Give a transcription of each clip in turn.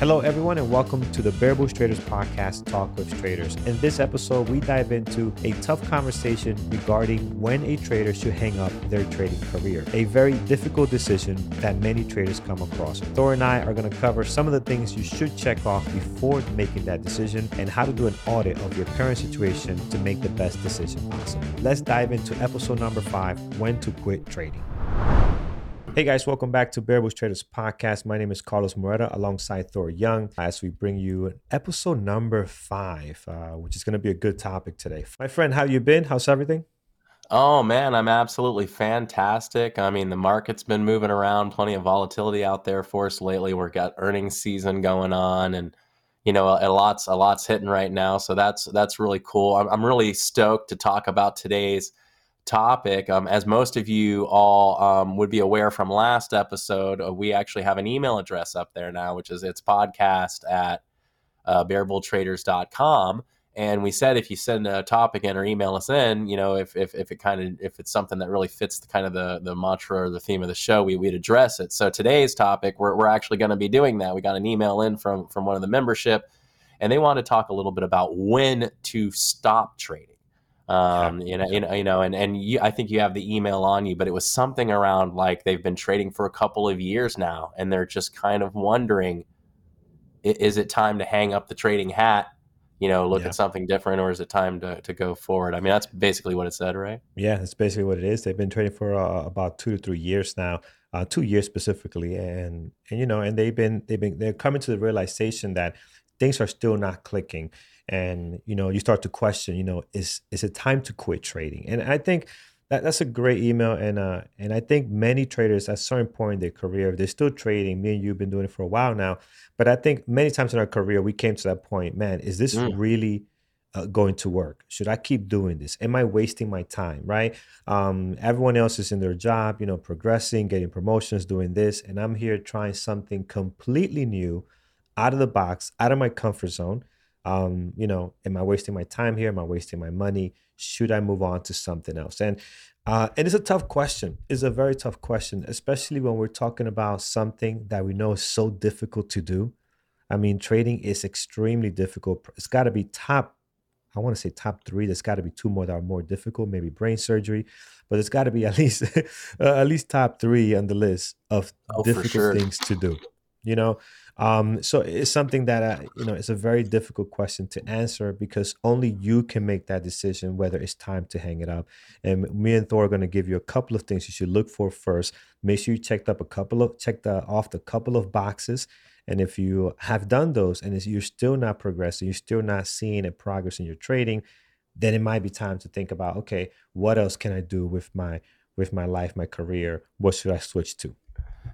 Hello, everyone, and welcome to the Bear Bull Traders podcast, Talk with Traders. In this episode, we dive into a tough conversation regarding when a trader should hang up their trading career, a very difficult decision that many traders come across. Thor and I are going to cover some of the things you should check off before making that decision and how to do an audit of your current situation to make the best decision possible. Let's dive into episode number five when to quit trading. Hey guys, welcome back to Bear Bull Traders Podcast. My name is Carlos Moreta alongside Thor Young as we bring you episode number five, uh, which is going to be a good topic today. My friend, how you been? How's everything? Oh man, I'm absolutely fantastic. I mean, the market's been moving around, plenty of volatility out there for us lately. We've got earnings season going on, and you know, a lot's a lot's hitting right now. So that's that's really cool. I'm, I'm really stoked to talk about today's topic. Um, as most of you all um, would be aware from last episode, uh, we actually have an email address up there now, which is it's podcast at uh, bearbulltraders.com. And we said if you send a topic in or email us in, you know, if, if, if it kind of if it's something that really fits the kind of the the mantra or the theme of the show, we, we'd address it. So today's topic, we're, we're actually going to be doing that. We got an email in from from one of the membership, and they want to talk a little bit about when to stop trading. Um, you know, you know, you know, and and you, I think you have the email on you, but it was something around like they've been trading for a couple of years now, and they're just kind of wondering, is it time to hang up the trading hat? You know, look yeah. at something different, or is it time to to go forward? I mean, that's basically what it said, right? Yeah, that's basically what it is. They've been trading for uh, about two to three years now, uh, two years specifically, and and you know, and they've been they've been they're coming to the realization that things are still not clicking and you know you start to question you know is is it time to quit trading? And i think that, that's a great email and uh and i think many traders at certain point in their career they're still trading me and you've been doing it for a while now but i think many times in our career we came to that point man is this mm. really uh, going to work? Should i keep doing this? Am i wasting my time? Right? Um, everyone else is in their job you know progressing getting promotions doing this and i'm here trying something completely new out of the box out of my comfort zone um, you know, am I wasting my time here? Am I wasting my money? Should I move on to something else? And uh, and it's a tough question. It's a very tough question, especially when we're talking about something that we know is so difficult to do. I mean, trading is extremely difficult. It's got to be top. I want to say top three. There's got to be two more that are more difficult, maybe brain surgery, but it's got to be at least uh, at least top three on the list of oh, difficult sure. things to do. You know, um, so it's something that uh, you know it's a very difficult question to answer because only you can make that decision whether it's time to hang it up. And me and Thor are going to give you a couple of things you should look for first. Make sure you checked up a couple of checked uh, off the couple of boxes. And if you have done those and you're still not progressing, you're still not seeing a progress in your trading, then it might be time to think about okay, what else can I do with my with my life, my career? What should I switch to?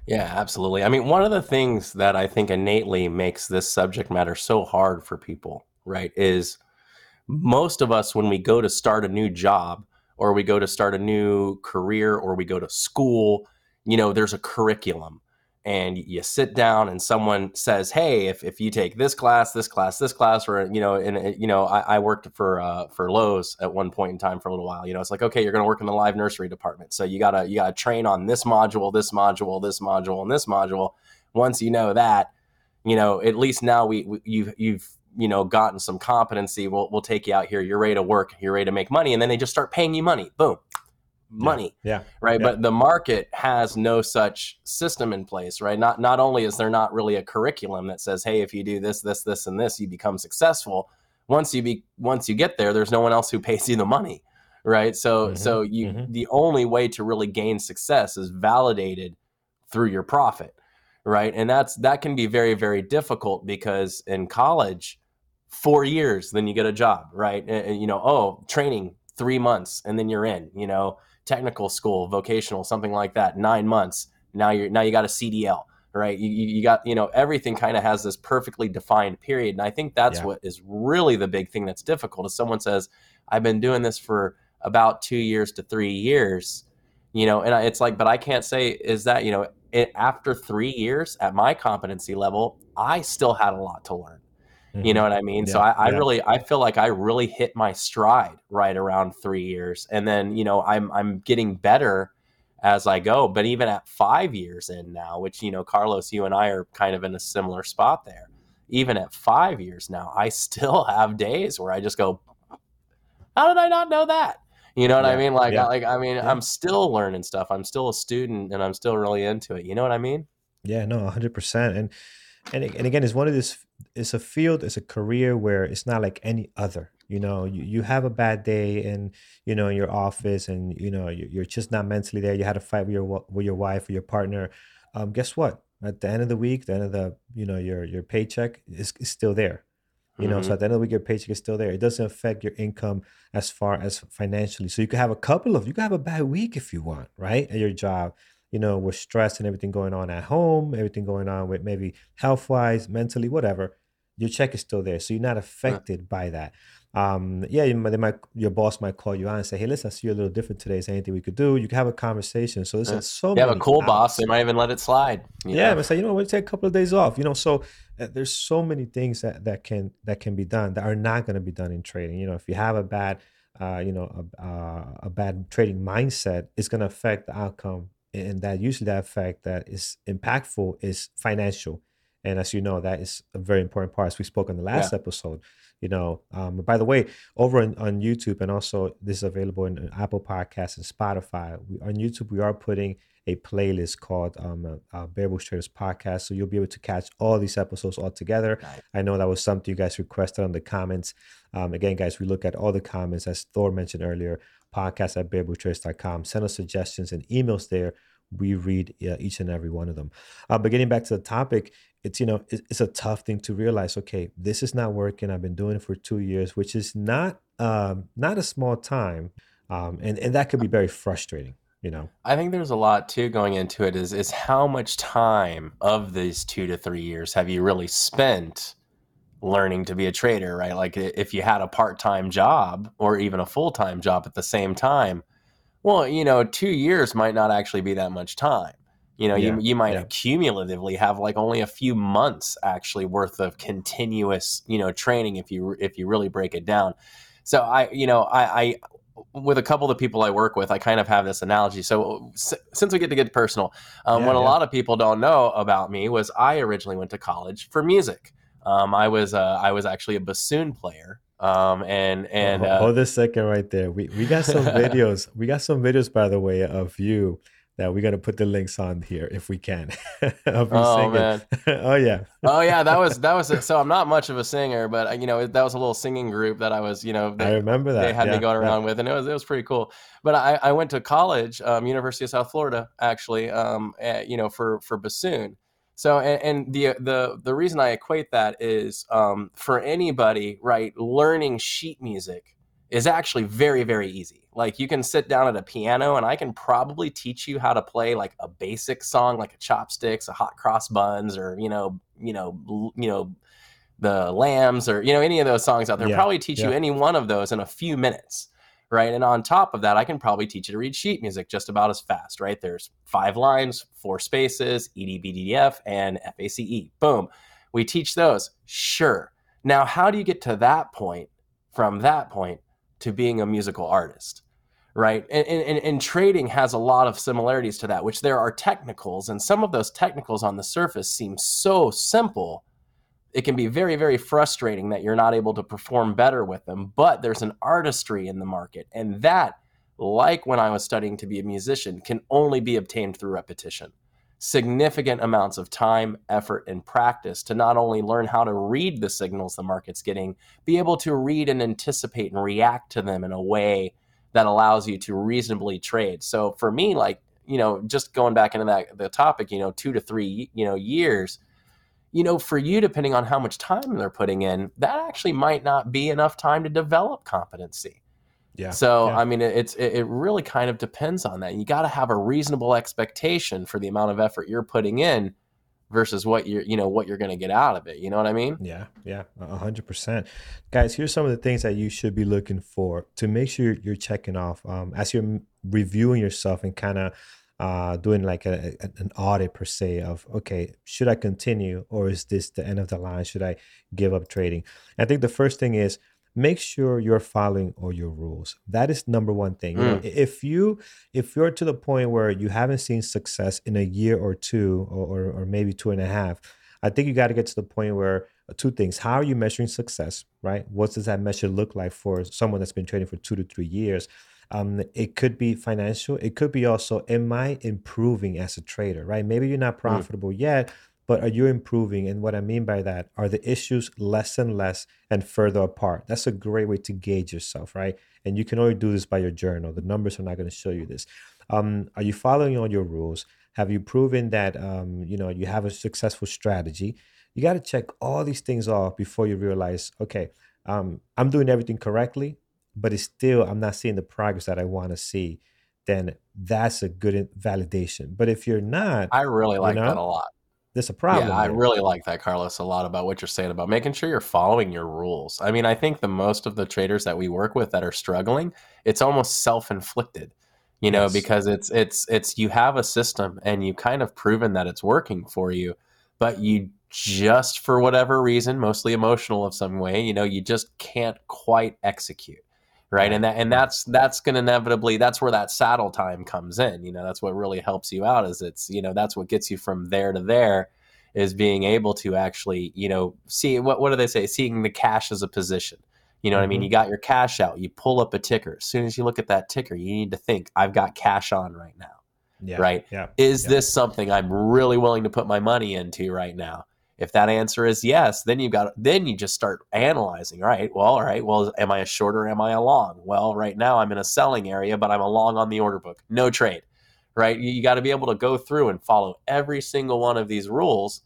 Yeah, absolutely. I mean, one of the things that I think innately makes this subject matter so hard for people, right, is most of us, when we go to start a new job or we go to start a new career or we go to school, you know, there's a curriculum and you sit down and someone says, "Hey, if, if you take this class, this class, this class," or you know, and you know, I, I worked for uh, for Lowe's at one point in time for a little while. You know, it's like, okay, you're going to work in the live nursery department, so you gotta you gotta train on this module, this module, this module, and this module. Once you know that, you know, at least now we, we you've you've you know gotten some competency. We'll we'll take you out here. You're ready to work. You're ready to make money, and then they just start paying you money. Boom money. Yeah. Right. Yeah. But the market has no such system in place, right? Not not only is there not really a curriculum that says, hey, if you do this, this, this, and this, you become successful. Once you be once you get there, there's no one else who pays you the money. Right. So mm-hmm. so you mm-hmm. the only way to really gain success is validated through your profit. Right. And that's that can be very, very difficult because in college, four years, then you get a job, right? And, you know, oh, training three months and then you're in, you know, technical school, vocational, something like that, nine months. Now you're now you got a CDL, right? You, you got you know everything kind of has this perfectly defined period, and I think that's yeah. what is really the big thing that's difficult. Is someone says, "I've been doing this for about two years to three years," you know, and it's like, but I can't say is that you know it, after three years at my competency level, I still had a lot to learn. You know mm-hmm. what I mean? Yeah, so I, I yeah. really I feel like I really hit my stride right around three years. And then, you know, I'm I'm getting better as I go. But even at five years in now, which, you know, Carlos, you and I are kind of in a similar spot there. even at five years now, I still have days where I just go, how did I not know that? You know what Yeah, I mean? Like, I, like I mean. I'm still learning stuff. I'm still a student, and I'm still really into it. You know what I mean? Yeah, no, hundred percent. And and and again, it's one of this. It's a field. It's a career where it's not like any other. You know, you, you have a bad day, and you know, in your office, and you know, you- you're just not mentally there. You had a fight with your with your wife or your partner. Um, guess what? At the end of the week, the end of the you know your your paycheck is, is still there. You know, so hmm at the end of the week, your paycheck is still there. It doesn't affect your income as far as financially. So you could have a couple of, you could have a bad week if you want, right? At your job, you know, with stress and everything going on at home, everything going on with maybe health wise, mentally, whatever. Your check is still there, so you're not affected by that. Um, yeah, you might, they might, your boss might call you out and say, "Hey, listen, I see you're a little different today. Is there anything we could do?" You can have a conversation. So Yeah. there's so You have a cool boss, they might even let it slide. Yeah, know? I'm say, you know, we'll take a couple of days off. You know, so uh, there's so many things that that can that can be done that are not going to be done in trading. You know, if you have a bad, uh, you know, a, uh, a bad trading mindset, it's going to affect the outcome, and that usually that effect that is impactful is financial. And as you know, that is a very important part. As we spoke on the Yeah. last episode, you know. Um, by the way, over on, on YouTube and also this is available in, in Apple Podcasts and Spotify. We, on YouTube, we are putting a playlist called um, uh, uh, Bear Bull Traders Podcast. So you'll be able to catch all these episodes all together. Nice. I know that was something you guys requested on the comments. Um, again, guys, we look at all the comments, as Thor mentioned earlier, podcast at bearbulltraders.com. Send us suggestions and emails there. We read uh, each and every one of them. Uh, but getting back to the topic, it's you know it's, it's a tough thing to realize. Okay, this is not working. I've been doing it for two years, which is not um, not a small time, um, and and that could be very frustrating. You know. I think there's a lot too going into it. Is is how much time of these two to three years have you really spent learning to be a trader? Right, like if you had a part time job or even a full time job at the same time, well, you know, two years might not actually be that much time. You know, Yeah, you you might yeah. cumulatively have like only a few months actually worth of continuous, you know, training if you if you really break it down. So I, you know, I, I with a couple of the people I work with, I kind of have this analogy. So s- since we get to get personal, um, Yeah, what a lot of people don't know about me was I originally went to college for music. Um, I was uh, I was actually a bassoon player, um, and and uh, hold this second right there. We we got some videos. we got some videos, by the way, of you that we're gonna put the links on here if we can. oh singing. man, oh yeah. oh yeah, that was that was so I'm not much of a singer, but uh, you know that was a little singing group that I was you know I remember that. they had yeah, me going yeah. around with, and it was it was pretty cool. But I, I went to college, um, University of South Florida, actually, um, eh, you know, for for bassoon. So and, and the the the reason I equate that is um, for anybody, right? Learning sheet music is actually very very easy. Like you can sit down at a piano, and I can probably teach you how to play like a basic song, like a chopsticks, a hot cross buns, or you know, you know, you know the lambs or you know any of those songs out there Yeah, probably teach you any one of those in a few minutes right? And on top of that i can probably teach you to read sheet music just about as fast right? There's five lines four spaces E edbddf and face boom. We teach those. Sure. Now how do you get to that point from that point to being a musical artist right? And, and- and trading has a lot of similarities to that which there are technicals and some of those technicals on the surface seem so simple it can be very very frustrating that you're not able to perform better with them but there's an artistry in the market and that like when i was studying to be a musician can only be obtained through repetition. Significant amounts of time effort and practice to not only learn how to read the signals the market's getting be able to read and anticipate and react to them in a way that allows you to reasonably trade. So for me like you know just going back into that the topic you know 2 to 3 you know years you know, for you, depending on how much time they're putting in, that actually might not be enough time to develop competency. Yeah. So, yeah. I mean, it's it, really kind of depends on that. You got to have a reasonable expectation for the amount of effort you're putting in versus what you're, you know, what you're going to get out of it. You know what I mean? Yeah, yeah, a hundred percent, guys. Here's some of the things that you should be looking for to make sure you're checking off um, as you're reviewing yourself and kind of uh, doing like a, a- an audit per se of okay, should I continue or is this the end of the line? Should I give up trading? I think the first thing is make sure you're following all your rules. That is number one thing. You know, Mm. if you if you're to the point where you haven't seen success in a year or two or or, or maybe two and a half, I think you got to get to the point where two things. How are you measuring success, right? What does that measure look like for someone that's been trading for two to three years? Um, it could be financial. It could be also, am I improving as a trader, right? Maybe you're not mm. profitable mm. yet, but are you improving? And what I mean by that are the issues less and less and further apart. That's a great way to gauge yourself, right? And you can only do this by your journal. The numbers are not going to show you this. Um, are you following all your rules? Have you proven that um, you know you have a successful strategy? You got to check all these things off before you realize, okay, um, I'm doing everything correctly, but it's still I'm not seeing the progress that I want to see. Then that's a good validation. But if you're not, I really like you know, that a lot there's a problem. Yeah, I really like that, Carlos, a lot about what you're saying about making sure you're following your rules. I mean, I think the most of the traders that we work with that are struggling, it's almost self-inflicted, you know, yes. because it's it's it's you have a system and you kind of proven that it's working for you, but you just for whatever reason, mostly emotional of some way, you know, you just can't quite execute right? And that and that's that's going to inevitably that's where that saddle time comes in you know that's what really helps you out is it's you know that's what gets you from there to there is being able to actually you know see what what do they say? Seeing the cash as a position. You know mm-hmm. what i mean? Mm-hmm. you got your cash out you pull up a ticker. As soon as you look at that ticker you need to think i've got cash on right now yeah, right? Yeah. Is yeah. this something i'm really willing to put my money into right now if that answer is yes, then you've got then you just start analyzing. Right. Well, all right. Well, am I a short or am I a long? Well, right now I'm in a selling area, but I'm a long on the order book. No trade. Right. You, you got to be able to go through and follow every single one of these rules.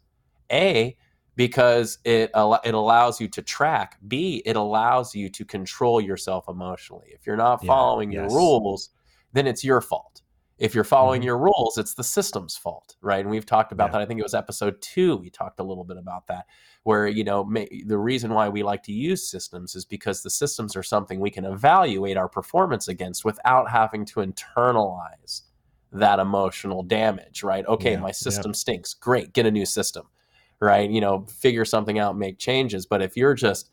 A because it it allows you to track. B it allows you to control yourself emotionally. If you're not following yeah, yes. your rules, then it's your fault if you're following mm-hmm. your rules, it's the system's fault, right? And we've talked about yeah. that. I think it was episode two. We talked a little bit about that, where you know may, the reason why we like to use systems is because the systems are something we can evaluate our performance against without having to internalize that emotional damage, right? Okay, yeah. my system yeah. stinks. Great, get a new system, right? You know, figure something out, make changes. But if you're just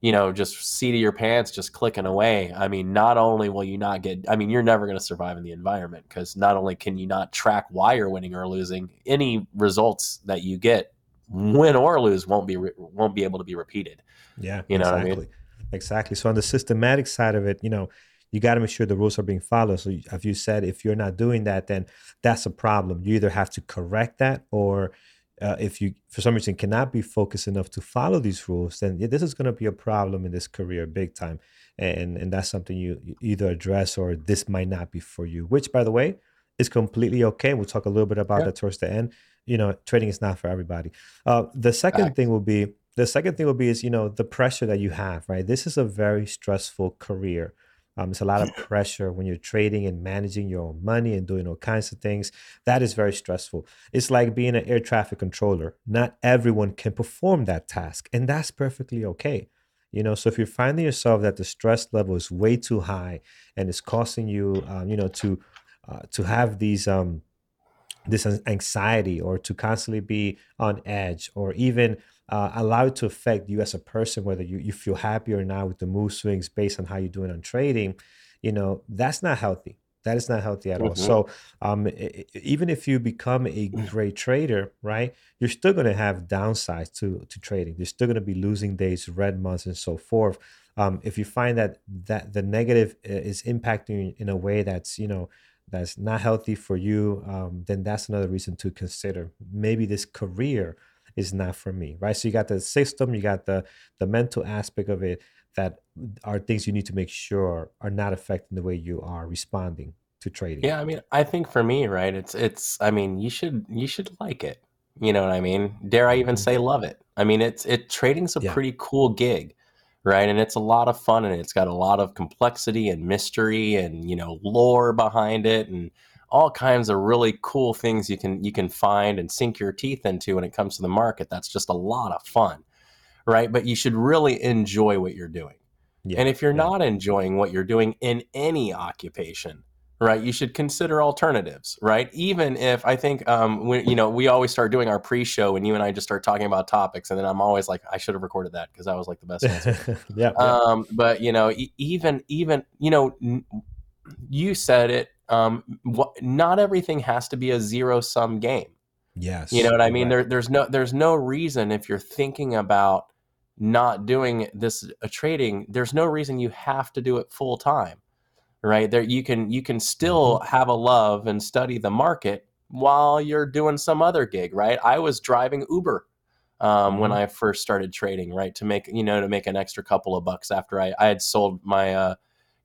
you know, just seat of your pants, just clicking away. I mean, not only will you not get, I mean, you're never going to survive in the environment because not only can you not track why you're winning or losing, any results that you get, win or lose, won't be won't be able to be repeated. Yeah, you know exactly. I mean? Exactly. So on the systematic side of it, you know, you got to make sure the rules are being followed. So, as you said, if you're not doing that, then that's a problem. You either have to correct that or uh, if you for some reason cannot be focused enough to follow these rules then yeah, this is going to be a problem in this career big time. And and that's something you, you either address or this might not be for you which by the way is completely okay. We'll talk a little bit about yeah. that towards the end. You know trading is not for everybody. Uh, the second thing will be the second thing will be is you know the pressure that you have right? This is a very stressful career um, it's a lot of pressure when you're trading and managing your own money and doing all kinds of things. That is very stressful. It's like being an air traffic controller. Not everyone can perform that task, and that's perfectly okay. You know, so if you're finding yourself that the stress level is way too high and it's causing you, um, you know, to uh, to have these um, this anxiety or to constantly be on edge or even uh, allow it to affect you as a person, whether you, you feel happy or not with the move swings based on how you're doing on trading, you know, that's not healthy. That is not healthy at mm-hmm. all. So, um, it, even if you become a great trader, right, you're still going to have downsides to to trading. You're still going to be losing days, red months, and so forth. Um, if you find that that the negative uh, is impacting you in a way that's you know that's not healthy for you, um, then that's another reason to consider maybe this career is not for me, right? So you got the system, you got the the mental aspect of it that are things you need to make sure are not affecting the way you are responding to trading. Yeah, I mean, I think for me, right, it's it's I mean, you should you should like it. You know what I mean? Dare I even mm-hmm. say love it? I mean, it's it trading's a yeah. pretty cool gig, right? And it's a lot of fun and it's got a lot of complexity and mystery and, you know, lore behind it and all kinds of really cool things you can you can find and sink your teeth into when it comes to the market. That's just a lot of fun, right? But you should really enjoy what you're doing. Yeah, and if you're yeah. not enjoying what you're doing in any occupation, right, you should consider alternatives, right? Even if I think, um, when, you know, we always start doing our pre-show and you and I just start talking about topics, and then I'm always like, I should have recorded that because that was like the best answer. yeah, um, But you know, even even you know, you said it um, what, not everything has to be a zero sum game, Yes. You know what I mean? right. There, there's no there's no reason if you're thinking about not doing this uh, trading, there's no reason you have to do it full time, right? There you can you can still have a love and study the market while you're doing some other gig, right? I was driving Uber um, when Mhm. I first started trading, right, to make you know to make an extra couple of bucks after I, I had sold my uh,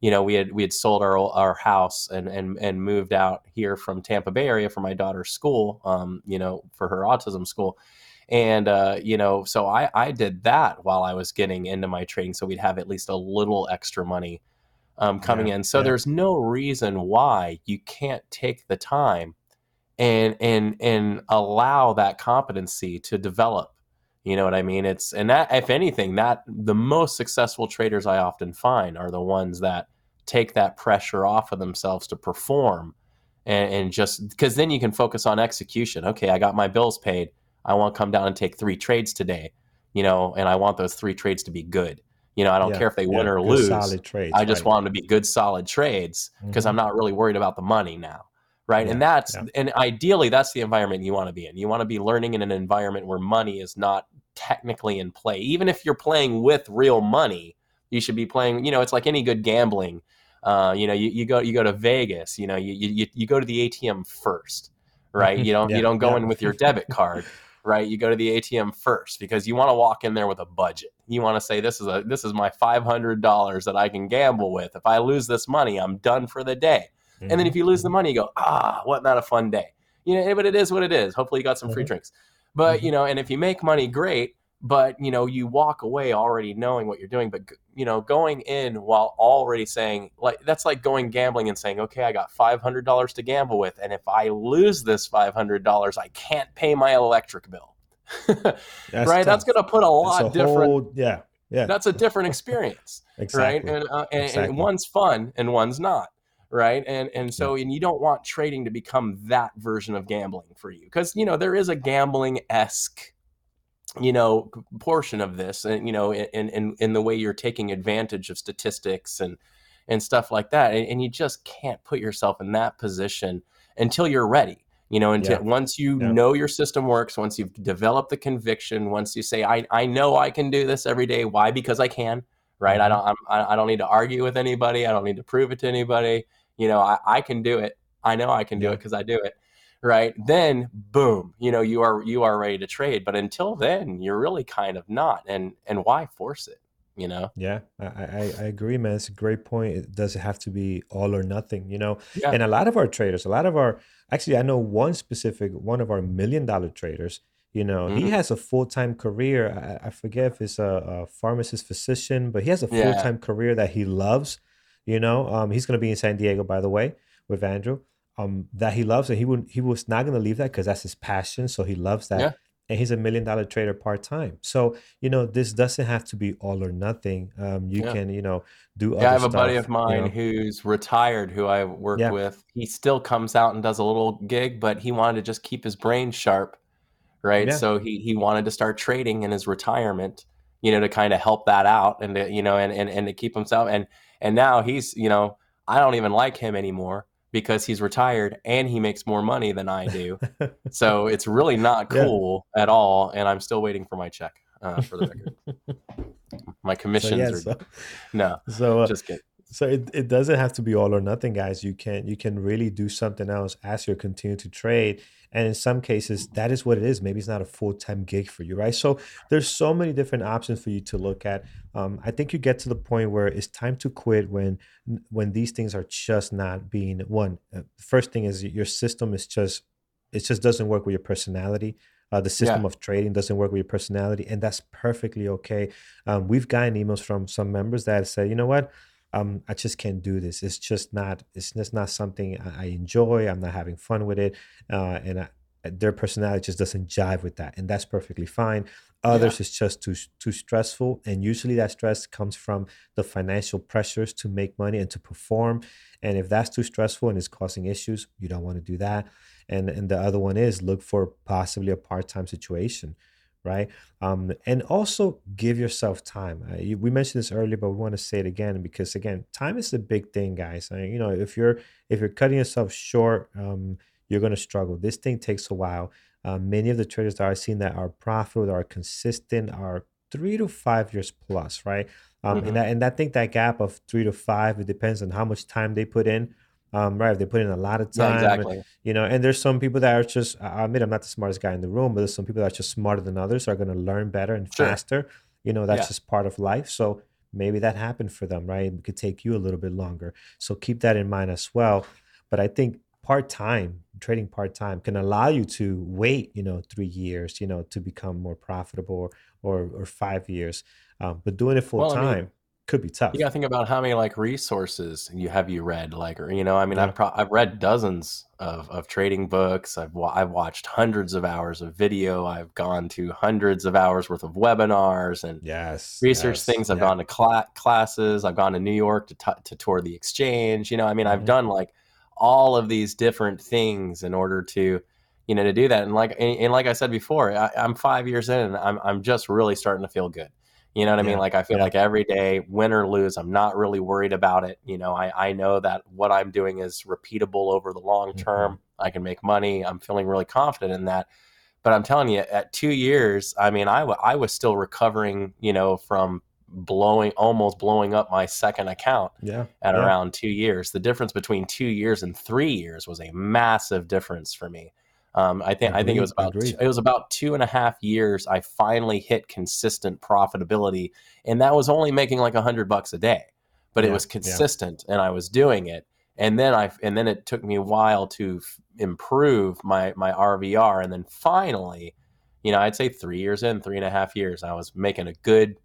you know we had we had sold our our house and and and moved out here from Tampa Bay area for my daughter's school, um, you know, for her autism school. And uh, you know, so I I did that while I was getting into my trading, so we'd have at least a little extra money um, coming Yeah. in. So Yeah. there's no reason why you can't take the time and and and allow that competency to develop. You know what I mean? It's and that if anything, that the most successful traders I often find are the ones that take that pressure off of themselves to perform and, and just because then you can focus on execution. Okay, I got my bills paid. I want to come down and take three trades today, you know, and I want those three trades to be good. You know, I don't Yeah. care if they win or lose. Trades. I just right. want them to be good, solid trades because Mhm. I'm not really worried about the money now. Right. and that's, yeah. and ideally, that's the environment you want to be in. You want to be learning in an environment where money is not technically in play. Even if you're playing with real money, you should be playing, you know, it's like any good gambling. Uh, you know, you, you go you go to Vegas, you know, you, you you go to the ATM first, right? You don't Yeah, you don't go yeah. in with your debit card, right? You go to the ATM first because you want to walk in there with a budget. You want to say this is a this is my five hundred dollars that I can gamble with. If I lose this money, I'm done for the day. And then Mhm. if you lose the money, you go, ah, what not a fun day. You know, but it is what it is. Hopefully you got some free Mhm. drinks. But, Mhm. you know, and if you make money, great. But, you know, you walk away already knowing what you're doing. But, you know, going in while already saying, like, that's like going gambling and saying, okay, I got $500 to gamble with. And if I lose this $500, I can't pay my electric bill. That's right? That's going to put a lot a different. whole- yeah. Yeah. That's a different experience exactly. right? And, uh, and, Exactly. and one's fun and one's not, right? And and so and you don't want trading to become that version of gambling for you because you know there is a gambling esque, you know, portion of this, and you know, in in in the way you're taking advantage of statistics and and stuff like that, and, and you just can't put yourself in that position until you're ready. You know, until Yeah. once you Yeah. know your system works, once you've developed the conviction, once you say, I, I know I can do this every day. Why? Because I can right? I Mhm. don't I'm, I I don't need to argue with anybody. I don't need to prove it to anybody. You know, I, I can do it. I know I can do it because I do it. Right. Then boom, you know, you are you are ready to trade. But until then, you're really kind of not. And and why force it? You know? Yeah, I, I, I agree, man. It's a great point. It doesn't have to be all or nothing, you know. Yeah. And a lot of our traders, a lot of our, actually, I know one specific, one of our million dollar traders, you know, he Mhm. has a full time career. I, I forget if it's a, a pharmacist physician, but he has a full Yeah. time career that he loves, you know. Um, he's going to be in San Diego, by the way, with Andrew. Um, that he loves, and he would he was not going to leave that because that's his passion. So he loves that. Yeah. And he's a million dollar trader part time. So you know, this doesn't have to be all or nothing. Um, you Yeah. can, you know, do other Yeah, I have a buddy stuff, of you mine know. who's retired who I work Yeah. with. He still comes out and does a little gig, but he wanted to just keep his brain sharp, right? So he he wanted to start trading in his retirement, you know, to kind of help that out and to, you know, and, and and to keep himself and and now he's, you know, I don't even like him anymore because he's retired and he makes more money than I do. so it's really not Yeah. cool at all and I'm still waiting for my check uh, for the record. My So commissions yeah, are so no, so uh, just kidding. so it, it doesn't have to be all or nothing, guys. You can you can really do something else as you continue to trade. And in some cases, that is what it is. Maybe it's not a full time gig for you, right? So there's so many different options for you to look at. Um, I think you get to the point where it's time to quit when when these things are just not being one. Uh, first thing is your system is just it just doesn't work with your personality. Uh, the system Yeah. of trading doesn't work with your personality, and that's perfectly okay. Um, we've gotten emails from some members that say, you know what, um, I just can't do this. It's just not. It's just not something I I enjoy. I'm not having fun with it, uh, and I, their personality just doesn't jive with that, and that's perfectly fine. Others it's just too too stressful, and usually that stress comes from the financial pressures to make money and to perform. And if that's too stressful and is causing issues, you don't want to do that. And and the other one is look for possibly a part time situation, right? Um, and also give yourself time. Uh, you, we mentioned this earlier, but we want to say it again because again, time is the big thing, guys. Uh, you know, if you're if you're cutting yourself short, um, you're gonna struggle. This thing takes a while. uh, many of the traders that I've seen that are profitable, that are consistent, are three to five years plus, right? Um, mm-hmm. and, that, and I think that gap of three to five, it depends on how much time they put in. Um, right, if they put in a lot of time, yeah, exactly. you know, and there's some people that are just, I admit I'm not the smartest guy in the room, but there's some people that are just smarter than others, are going to learn better and sure. faster. You know, that's yeah. just part of life. So maybe that happened for them, right? It could take you a little bit longer. So keep that in mind as well. But I think part time trading part time can allow you to wait, you know, three years, you know, to become more profitable, or or, or five years. Um, but doing it full time. Well, I mean, could be tough. You got to think about how many like resources you have you read, like, or you know, I mean, yeah. I've pro- I've read dozens of, of trading books. I've wa- I've watched hundreds of hours of video. I've gone to hundreds of hours worth of webinars and yes, research yes, things. I've yeah. gone to cl- classes. I've gone to New York to t- to tour the exchange. You know, I mean, mm-hmm. I've done like all of these different things in order to you know to do that. And like and, and like I said before, I, am five years in. I'm I'm just really starting to feel good. You know what I mean? Like I feel yeah. like every day, win or lose, I'm not really worried about it. You know, I, I know that what I'm doing is repeatable over the long term. Mm-hmm. I can make money. I'm feeling really confident in that. But I'm telling you, at two years, I mean, I, w- I was still recovering, you know, from blowing almost blowing up my second account yeah, at yeah. around two years. The difference between two years and three years was a massive difference for me. Um, I think agreed, I think it was about two, it was about two and a half years. I finally hit consistent profitability, and that was only making like a hundred bucks a day, but yeah, it was consistent, yeah. and I was doing it. And then I and then it took me a while to f- improve my my RVR, and then finally, you know, I'd say three years in, three and a half years, I was making a good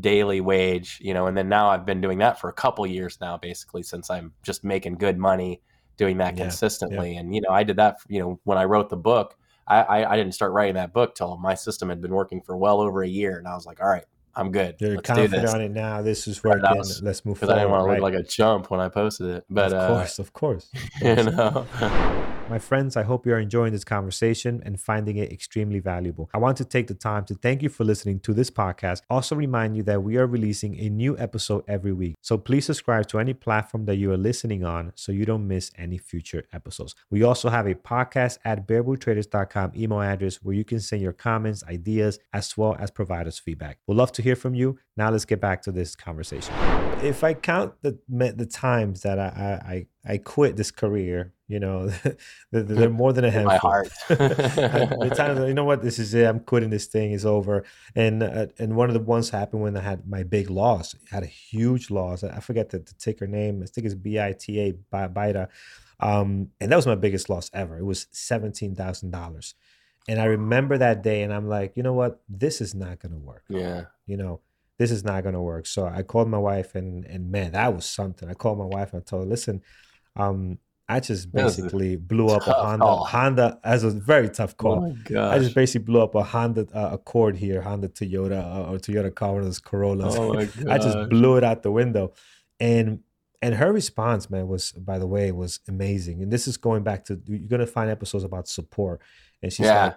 daily wage, you know, and then now I've been doing that for a couple years now, basically since I'm just making good money doing that yeah, consistently. Yeah. And you know, I did that. You know, when I wrote the book, I, I, I didn't start writing that book till my system had been working for well over a year, and I was like, all right, I'm good. You're Let's confident on it now. This is where was, let's move forward. I didn't want to right? look like a chump when I posted it. But of course, uh, of course, you know. My friends, I hope you're enjoying this conversation and finding it extremely valuable. I want to take the time to thank you for listening to this podcast. Also, remind you that we are releasing a new episode every week. So please subscribe to any platform that you are listening on so you don't miss any future episodes. We also have a podcast at bearbulltraders.com email address where you can send your comments, ideas, as well as provide us feedback. We'd love to hear from you. Now let's get back to this conversation. If I count the the times that I I, I quit this career you know, they're more than a handful. My heart. the time, you know what, this is it. I'm quitting this thing. It's over. And uh, and one of the ones happened when I had my big loss. I had a huge loss. I forget the, the ticker name. I think it's B I T A Bita. Um, and that was my biggest loss ever. It was seventeen thousand dollars. And I remember that day, and I'm like, you know what, this is not gonna work. Yeah. You know, this is not gonna work. So I called my wife, and and man, that was something. I called my wife and I told her, listen, um, I just basically blew up a Honda. Call. Honda as a very tough call. Oh I just basically blew up a Honda uh, Accord here, Honda Toyota uh, or Toyota Corolla's Corolla. Oh I just blew it out the window, and and her response, man, was by the way, was amazing. And this is going back to you're gonna find episodes about support, and she's yeah. like.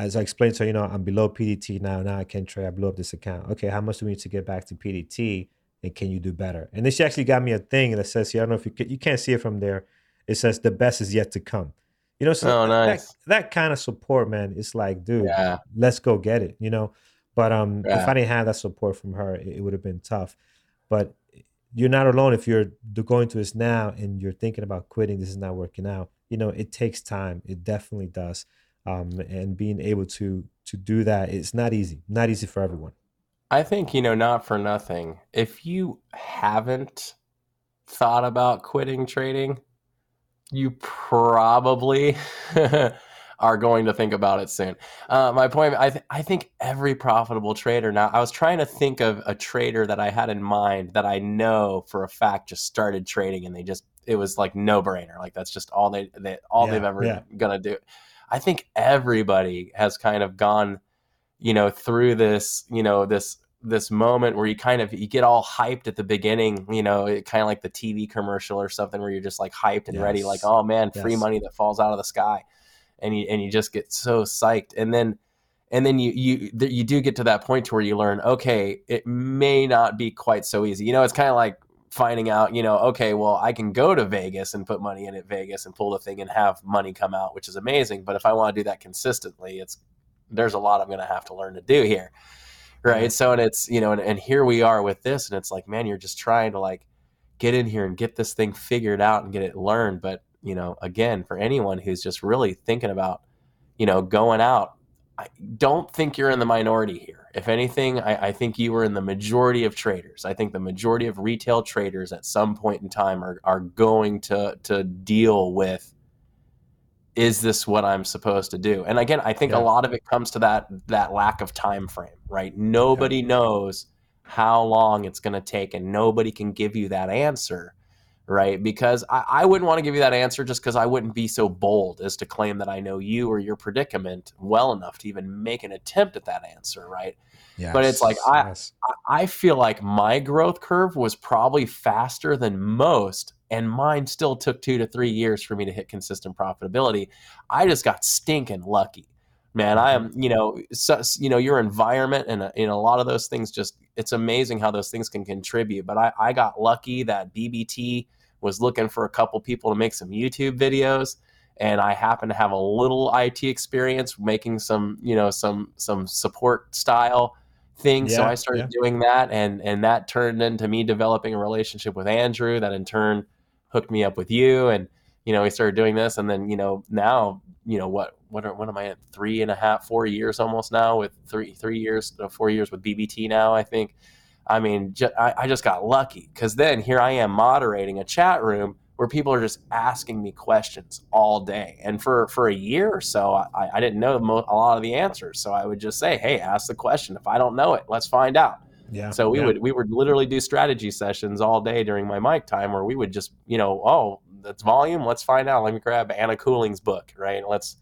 As I explained to her, you know, I'm below PDT now. Now I can't trade. I blew up this account. Okay, how much do we need to get back to PDT? And can you do better? And then she actually got me a thing that says, "Yeah, I don't know if you can, you can't see it from there." it says the best is yet to come. You know, so oh, nice. that, that kind of support, man, it's like, dude, yeah. let's go get it, you know. But um, yeah. if I didn't have that support from her, it, it would have been tough. But you're not alone if you're going to this now and you're thinking about quitting. This is not working out. You know, it takes time. It definitely does. Um, and being able to to do that, it's not easy. Not easy for everyone. I think you know, not for nothing. If you haven't thought about quitting trading, you probably are going to think about it soon. Uh, my point, I, th- I think every profitable trader now, I was trying to think of a trader that I had in mind that I know for a fact just started trading and they just, it was like no brainer. Like that's just all they, they all yeah, they've ever yeah. gonna do. I think everybody has kind of gone, you know, through this, you know, this this moment where you kind of you get all hyped at the beginning you know kind of like the tv commercial or something where you're just like hyped and yes. ready like oh man free yes. money that falls out of the sky and you and you just get so psyched and then and then you you you do get to that point to where you learn okay it may not be quite so easy you know it's kind of like finding out, you know, okay, well, I can go to Vegas and put money in at Vegas and pull the thing and have money come out, which is amazing. But if I want to do that consistently, it's there's a lot I'm going to have to learn to do here. Right. So, and it's, you know, and, and here we are with this, and it's like, man, you're just trying to like get in here and get this thing figured out and get it learned. But, you know, again, for anyone who's just really thinking about, you know, going out, I don't think you're in the minority here. If anything, I, I, think you are in the majority of traders. I think the majority of retail traders at some point in time are, are going to to deal with is this what I'm supposed to do? And again, I think yeah. a lot of it comes to that that lack of time frame, right? Nobody yeah. knows how long it's going to take, and nobody can give you that answer, right? Because I, I wouldn't want to give you that answer just because I wouldn't be so bold as to claim that I know you or your predicament well enough to even make an attempt at that answer, right? Yes. But it's like I yes. I feel like my growth curve was probably faster than most and mine still took two to three years for me to hit consistent profitability. I just got stinking lucky, man. I mm-hmm. am, you know, so, you know, your environment and uh, in a lot of those things, just it's amazing how those things can contribute. But I, I got lucky that BBT was looking for a couple people to make some YouTube videos, and I happened to have a little IT experience making some, you know, some some support style thing. Yeah, so I started yeah. doing that, and and that turned into me developing a relationship with Andrew. That in turn hooked me up with you and you know we started doing this and then you know now you know what what are, what am i at three and a half four years almost now with three three years uh, four years with bbt now i think i mean ju- I, I just got lucky because then here i am moderating a chat room where people are just asking me questions all day and for for a year or so i, I didn't know mo- a lot of the answers so i would just say hey ask the question if i don't know it let's find out yeah. So we yeah. would we would literally do strategy sessions all day during my mic time where we would just, you know, oh, that's volume, let's find out. Let me grab Anna Coulling's book, right? Let's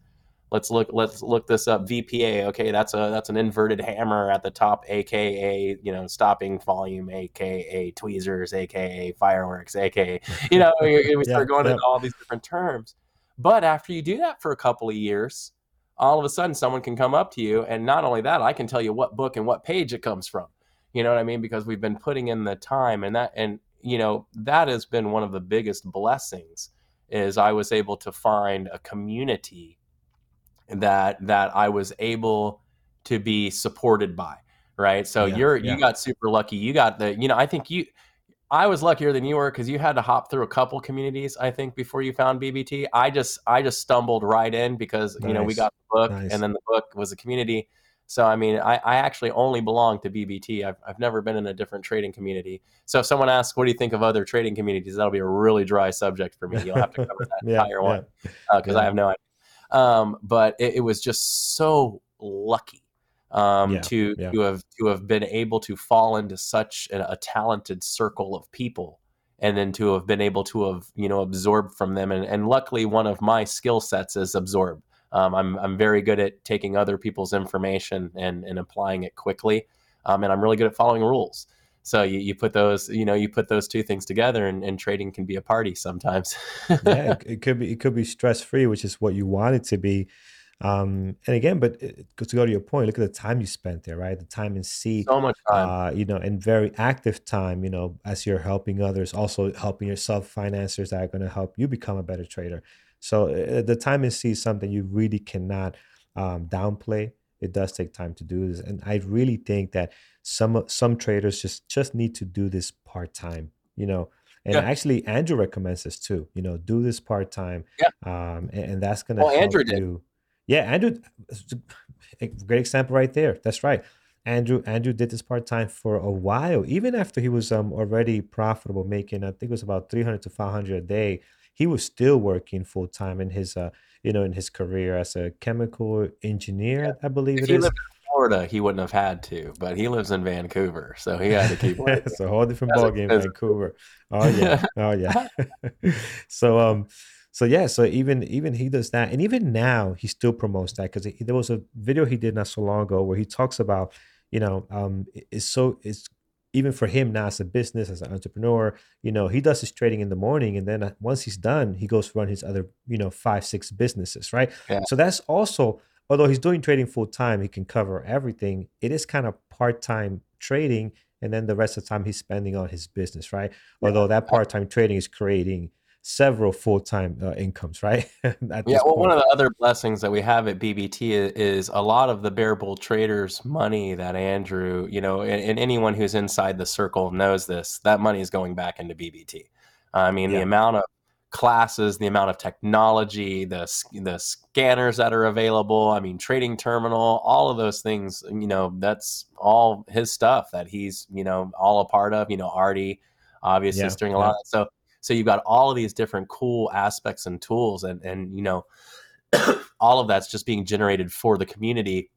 let's look let's look this up. VPA, okay, that's a that's an inverted hammer at the top, aka, you know, stopping volume, aka tweezers, aka fireworks, aka, you know, we start going yeah. into all these different terms. But after you do that for a couple of years, all of a sudden someone can come up to you and not only that, I can tell you what book and what page it comes from you know what I mean? Because we've been putting in the time and that, and, you know, that has been one of the biggest blessings is I was able to find a community that, that I was able to be supported by. Right. So yeah, you're, yeah. you got super lucky. You got the, you know, I think you, I was luckier than you were because you had to hop through a couple communities, I think, before you found BBT. I just I just stumbled right in because nice. you know we got the book nice. and then the book was a community. So, I mean, I, I actually only belong to BBT. I've, I've never been in a different trading community. So, if someone asks, what do you think of other trading communities? That'll be a really dry subject for me. You'll have to cover that yeah, entire one because yeah. uh, I have no idea. Um, but it, it, was just so lucky um, yeah, to to have to have been able to fall into such a, a talented circle of people and then to have been able to have you know absorbed from them. And, and luckily one of my skill sets is absorb. Um, I'm I'm very good at taking other people's information and and applying it quickly, um, and I'm really good at following rules. So you, you put those you know you put those two things together, and, and trading can be a party sometimes. yeah, it, it, could be it could be stress free, which is what you want it to be. Um, and again, but to go to your point, look at the time you spent there, right? The time in C, so much time, uh, you know, and very active time, you know, as you're helping others, also helping yourself financiers that are going to help you become a better trader. So uh, the time in C is something you really cannot um, downplay. It does take time to do this, and I really think that some some traders just just need to do this part time. You know, and yeah. actually Andrew recommends this too. You know, do this part time. Yeah. Um, and, and, that's gonna. Oh, Andrew did. You. Yeah, Andrew, great example right there. That's right. Andrew Andrew did this part time for a while, even after he was um already profitable, making I think it was about three hundred to five hundred a day he was still working full time in his uh you know in his career as a chemical engineer yeah. i believe it is. if it he is. lived in florida he wouldn't have had to but he lives in vancouver so he had to keep it's a whole different ballgame in vancouver oh yeah oh yeah so um so yeah so even even he does that and even now he still promotes that because there was a video he did not so long ago where he talks about you know um it's so it's even for him now as a business as an entrepreneur you know he does his trading in the morning and then uh, once he's done he goes run his other you know five six businesses right yeah. so that's also although he's doing trading full time he can cover everything it is kind of part-time trading and then the rest of the time he's spending on his business, right? Yeah. Although that part time trading is creating several full time uh, incomes, right? yeah. Well, point. one of the other blessings that we have at BBT is, is, a lot of the bear bull traders' money that Andrew, you know, and, and, anyone who's inside the circle knows this. That money is going back into BBT. I mean, yeah. the amount of classes, the amount of technology, the the scanners that are available. I mean, trading terminal, all of those things. You know, that's all his stuff that he's you know all a part of. You know, Artie obviously yeah, doing a yeah. lot. So so you've got all of these different cool aspects and tools, and and you know, all of that's just being generated for the community,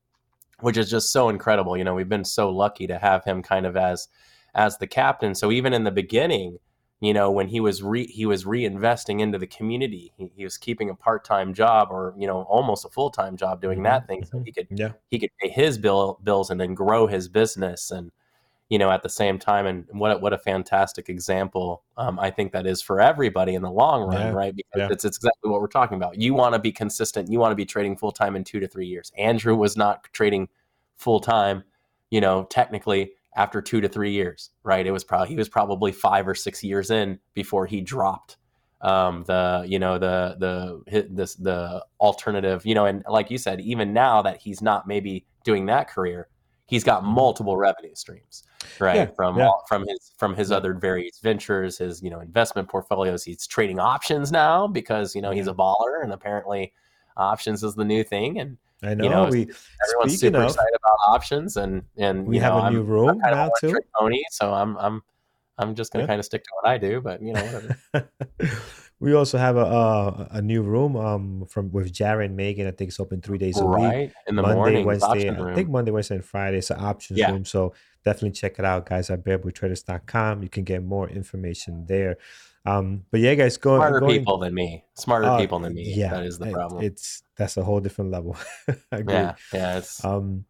which is just so incredible. You know, we've been so lucky to have him kind of as as the captain. So even in the beginning, you know, when he was re he was reinvesting into the community, he, he was keeping a part time job or you know almost a full time job doing mm-hmm. that thing, so mm-hmm. he could yeah. he could pay his bill bills and then grow his business and you know, at the same time. And what what a fantastic example um, I think that is for everybody in the long run, yeah. right? Because yeah. it's, it's exactly what we're talking about. You want to be consistent. You want to be trading full time in two to three years. Andrew was not trading full time, you know, technically after two to three years, right? It was probably he was probably five or six years in before he dropped um, the you know the the this the alternative you know and like you said even now that he's not maybe doing that career he's got mm-hmm. multiple revenue streams right? Yeah, from yeah. All, from his from his other various ventures his you know investment portfolios he's trading options now because you know he's a baller and apparently options is the new thing. And I know, you know we everyone's super of, excited about options and and we have know, a new I'm, room I'm now too. pony so i'm i'm i'm just gonna yeah. kind of stick to what i do but you know We also have a a, a new room um from with Jared and Megan. I think it's open three days a right. week. In the Monday, morning, Wednesday. I think Monday, Wednesday, and Friday. It's an options yeah. room. So definitely check it out, guys, at bearbulltraders.com. You can get more information there. Um, but yeah, guys, go smarter going, people than me. Smarter uh, people than me. Yeah, that is the problem. It's that's a whole different level. yeah, yeah. It's um,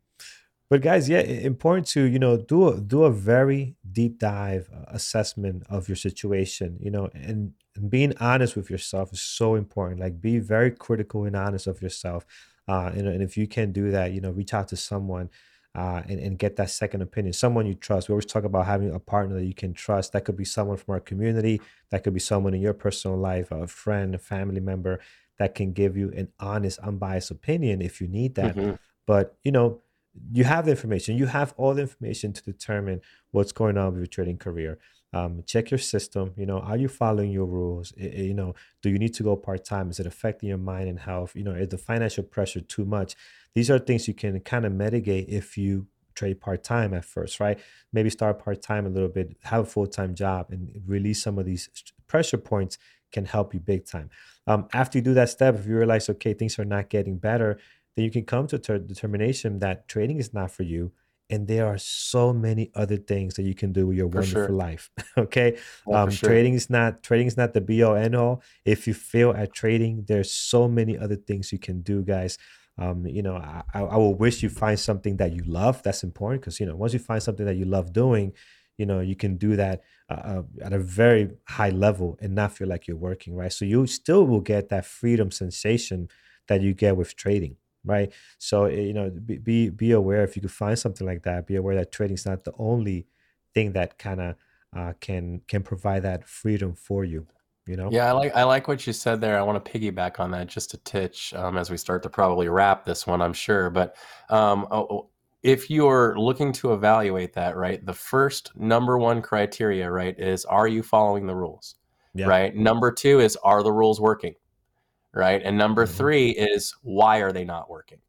but guys, yeah, important to you know do a do a very deep dive uh, assessment of your situation. You know, and and being honest with yourself is so important. Like be very critical and honest of yourself. Uh, and, and if you can do that, you know, reach out to someone uh, and, and get that second opinion, someone you trust. We always talk about having a partner that you can trust. That could be someone from our community. That could be someone in your personal life, a friend, a family member that can give you an honest, unbiased opinion if you need that. Mm-hmm. But, you know, you have the information. You have all the information to determine what's going on with your trading career um, check your system you know are you following your rules? It, it, you know do you need to go part-time? Is it affecting your mind and health? You know is the financial pressure too much? These are things you can kind of mitigate if you trade part-time at first right? Maybe start part-time a little bit have a full-time job and release some of these pressure points can help you big time. Um, after you do that step if you realize okay things are not getting better then you can come to a determination that trading is not for you and there are so many other things that you can do with your for wonderful sure. life okay? Um, sure. trading is not trading is not the be all end all. If you fail at trading there's so many other things you can do guys. Um, you know I, I will wish you find something that you love. That's important because you know once you find something that you love doing you know you can do that uh, uh, at a very high level and not feel like you're working right? So you still will get that freedom sensation that you get with trading right? So eh, you know, be be aware if you could find something like that. Be aware that trading is not the only thing that kind of uh, can can provide that freedom for you. You know? Yeah, I like I like what you said there. I want to piggyback on that just a titch um, as we start to probably wrap this one. I'm sure, but um, oh, oh, if you're looking to evaluate that, right, the first number one criteria, right, is are you following the rules? Yeah. Right. Number two is are the rules working? Right? And number mm-hmm. three is why are they not working,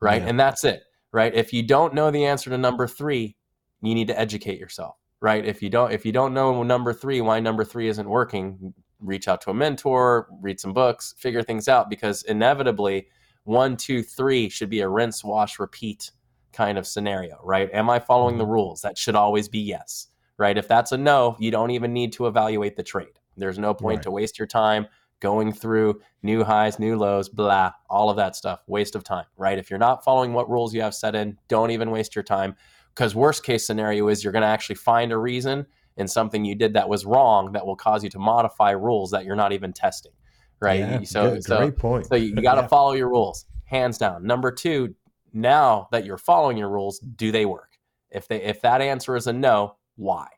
right? Yeah. And that's it, right? If you don't know the answer to number three, you need to educate yourself, right? If you don't, if you don't know number three, why number three isn't working, reach out to a mentor, read some books, figure things out, because inevitably, one, two, three should be a rinse, wash, repeat kind of scenario, right? Am I following the mm-hmm. rules? That should always be yes, right? If that's a no, you don't even need to evaluate the trade. There's no point right. to waste your time going through new highs, new lows, blah, all of that stuff. Waste of time, right? If you're not following what rules you have set in, don't even waste your time. Because worst case scenario is you're going to actually find a reason in something you did that was wrong that will cause you to modify rules that you're not even testing, right? Yeah, so, good, so, great point. So you, you got to yeah. follow your rules, hands down. Number two, now that you're following your rules, do they work? If they if that answer is a no, why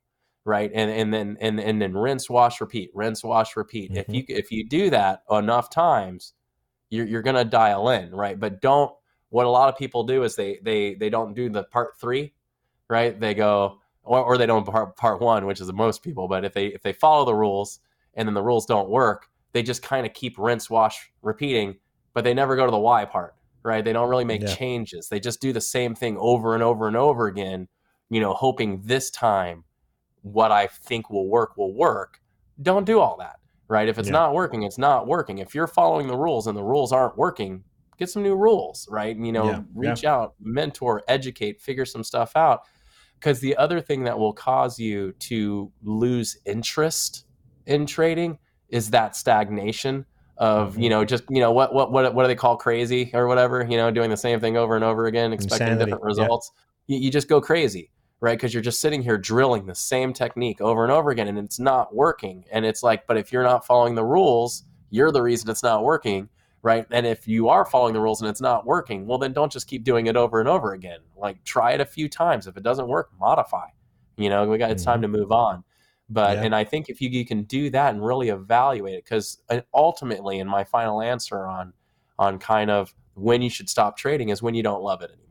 right? And and then and and then rinse wash repeat rinse wash repeat. Mm-hmm. if you if you do that enough times you're, you're gonna dial in right? But don't what a lot of people do is they they they don't do the part three right? They go or, or they don't part, part one which is the most people but if they if they follow the rules and then the rules don't work they just kind of keep rinse wash repeating but they never go to the why part right? They don't really make yeah. changes. They just do the same thing over and over and over again you know hoping this time what I think will work will work. Don't do all that, right? If it's yeah. not working, it's not working. If you're following the rules and the rules aren't working, get some new rules, right? You know, yeah. reach yeah. out, mentor, educate, figure some stuff out. Because the other thing that will cause you to lose interest in trading is that stagnation of mm-hmm. you know just you know what what what what do they call crazy or whatever you know doing the same thing over and over again expecting Insanity. different results you, you just go crazy right? Because you're just sitting here drilling the same technique over and over again and it's not working. And it's like, but if you're not following the rules, you're the reason it's not working, right? And if you are following the rules and it's not working, well, then don't just keep doing it over and over again. Like try it a few times. If it doesn't work, modify. You know, we got it's time mm-hmm. to move on. But yeah. and I think if you, you can do that and really evaluate it, because uh, ultimately, in my final answer on on kind of when you should stop trading is when you don't love it anymore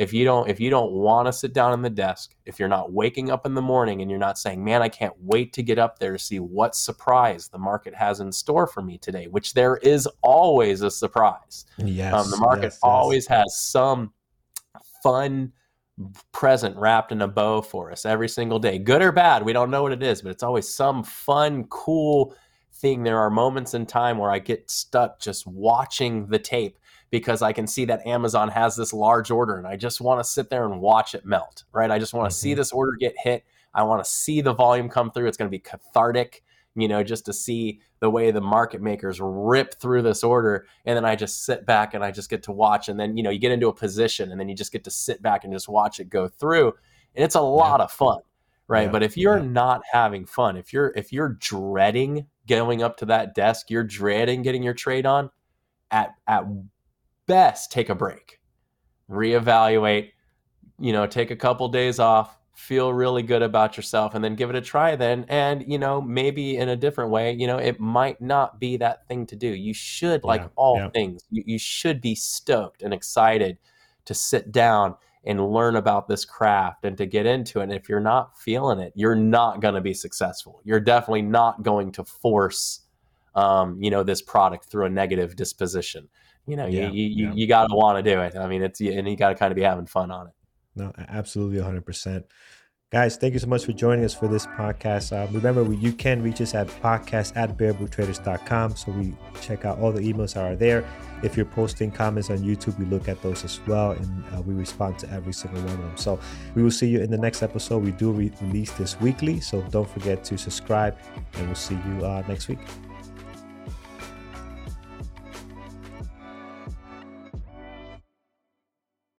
if you don't if you don't want to sit down in the desk if you're not waking up in the morning and you're not saying man i can't wait to get up there to see what surprise the market has in store for me today which there is always a surprise. Yes um, the market yes, always yes. has some fun present wrapped in a bow for us every single day. Good or bad we don't know what it is but it's always some fun cool thing. There are moments in time where i get stuck just watching the tape because I can see that Amazon has this large order and I just want to sit there and watch it melt, right? I just want to mm-hmm. see this order get hit. I want to see the volume come through. It's going to be cathartic, you know, just to see the way the market makers rip through this order. And then I just sit back and I just get to watch. And then, you know, you get into a position and then you just get to sit back and just watch it go through. And it's a lot yeah. of fun. Right. Yeah. But if you're yeah. not having fun, if you're if you're dreading going up to that desk, you're dreading getting your trade on, at at best take a break, reevaluate, you know, take a couple days off, feel really good about yourself and then give it a try then. And you know maybe in a different way you know it might not be that thing to do. You should like yeah, all yeah. things you, you should be stoked and excited to sit down and learn about this craft and to get into it. And if you're not feeling it you're not going to be successful. You're definitely not going to force um, you know this product through a negative disposition you know, yeah, you you, yeah. you got to want to do it. I mean, it's and you got to kind of be having fun on it. No, absolutely, 100. percent Guys, thank you so much for joining us for this podcast. Uh, remember, we, you can reach us at podcast at bearbulltraders.com. So we check out all the emails that are there. If you're posting comments on YouTube, we look at those as well and uh, we respond to every single one of them. So we will see you in the next episode. We do re- release this weekly. So don't forget to subscribe and we'll see you uh, next week.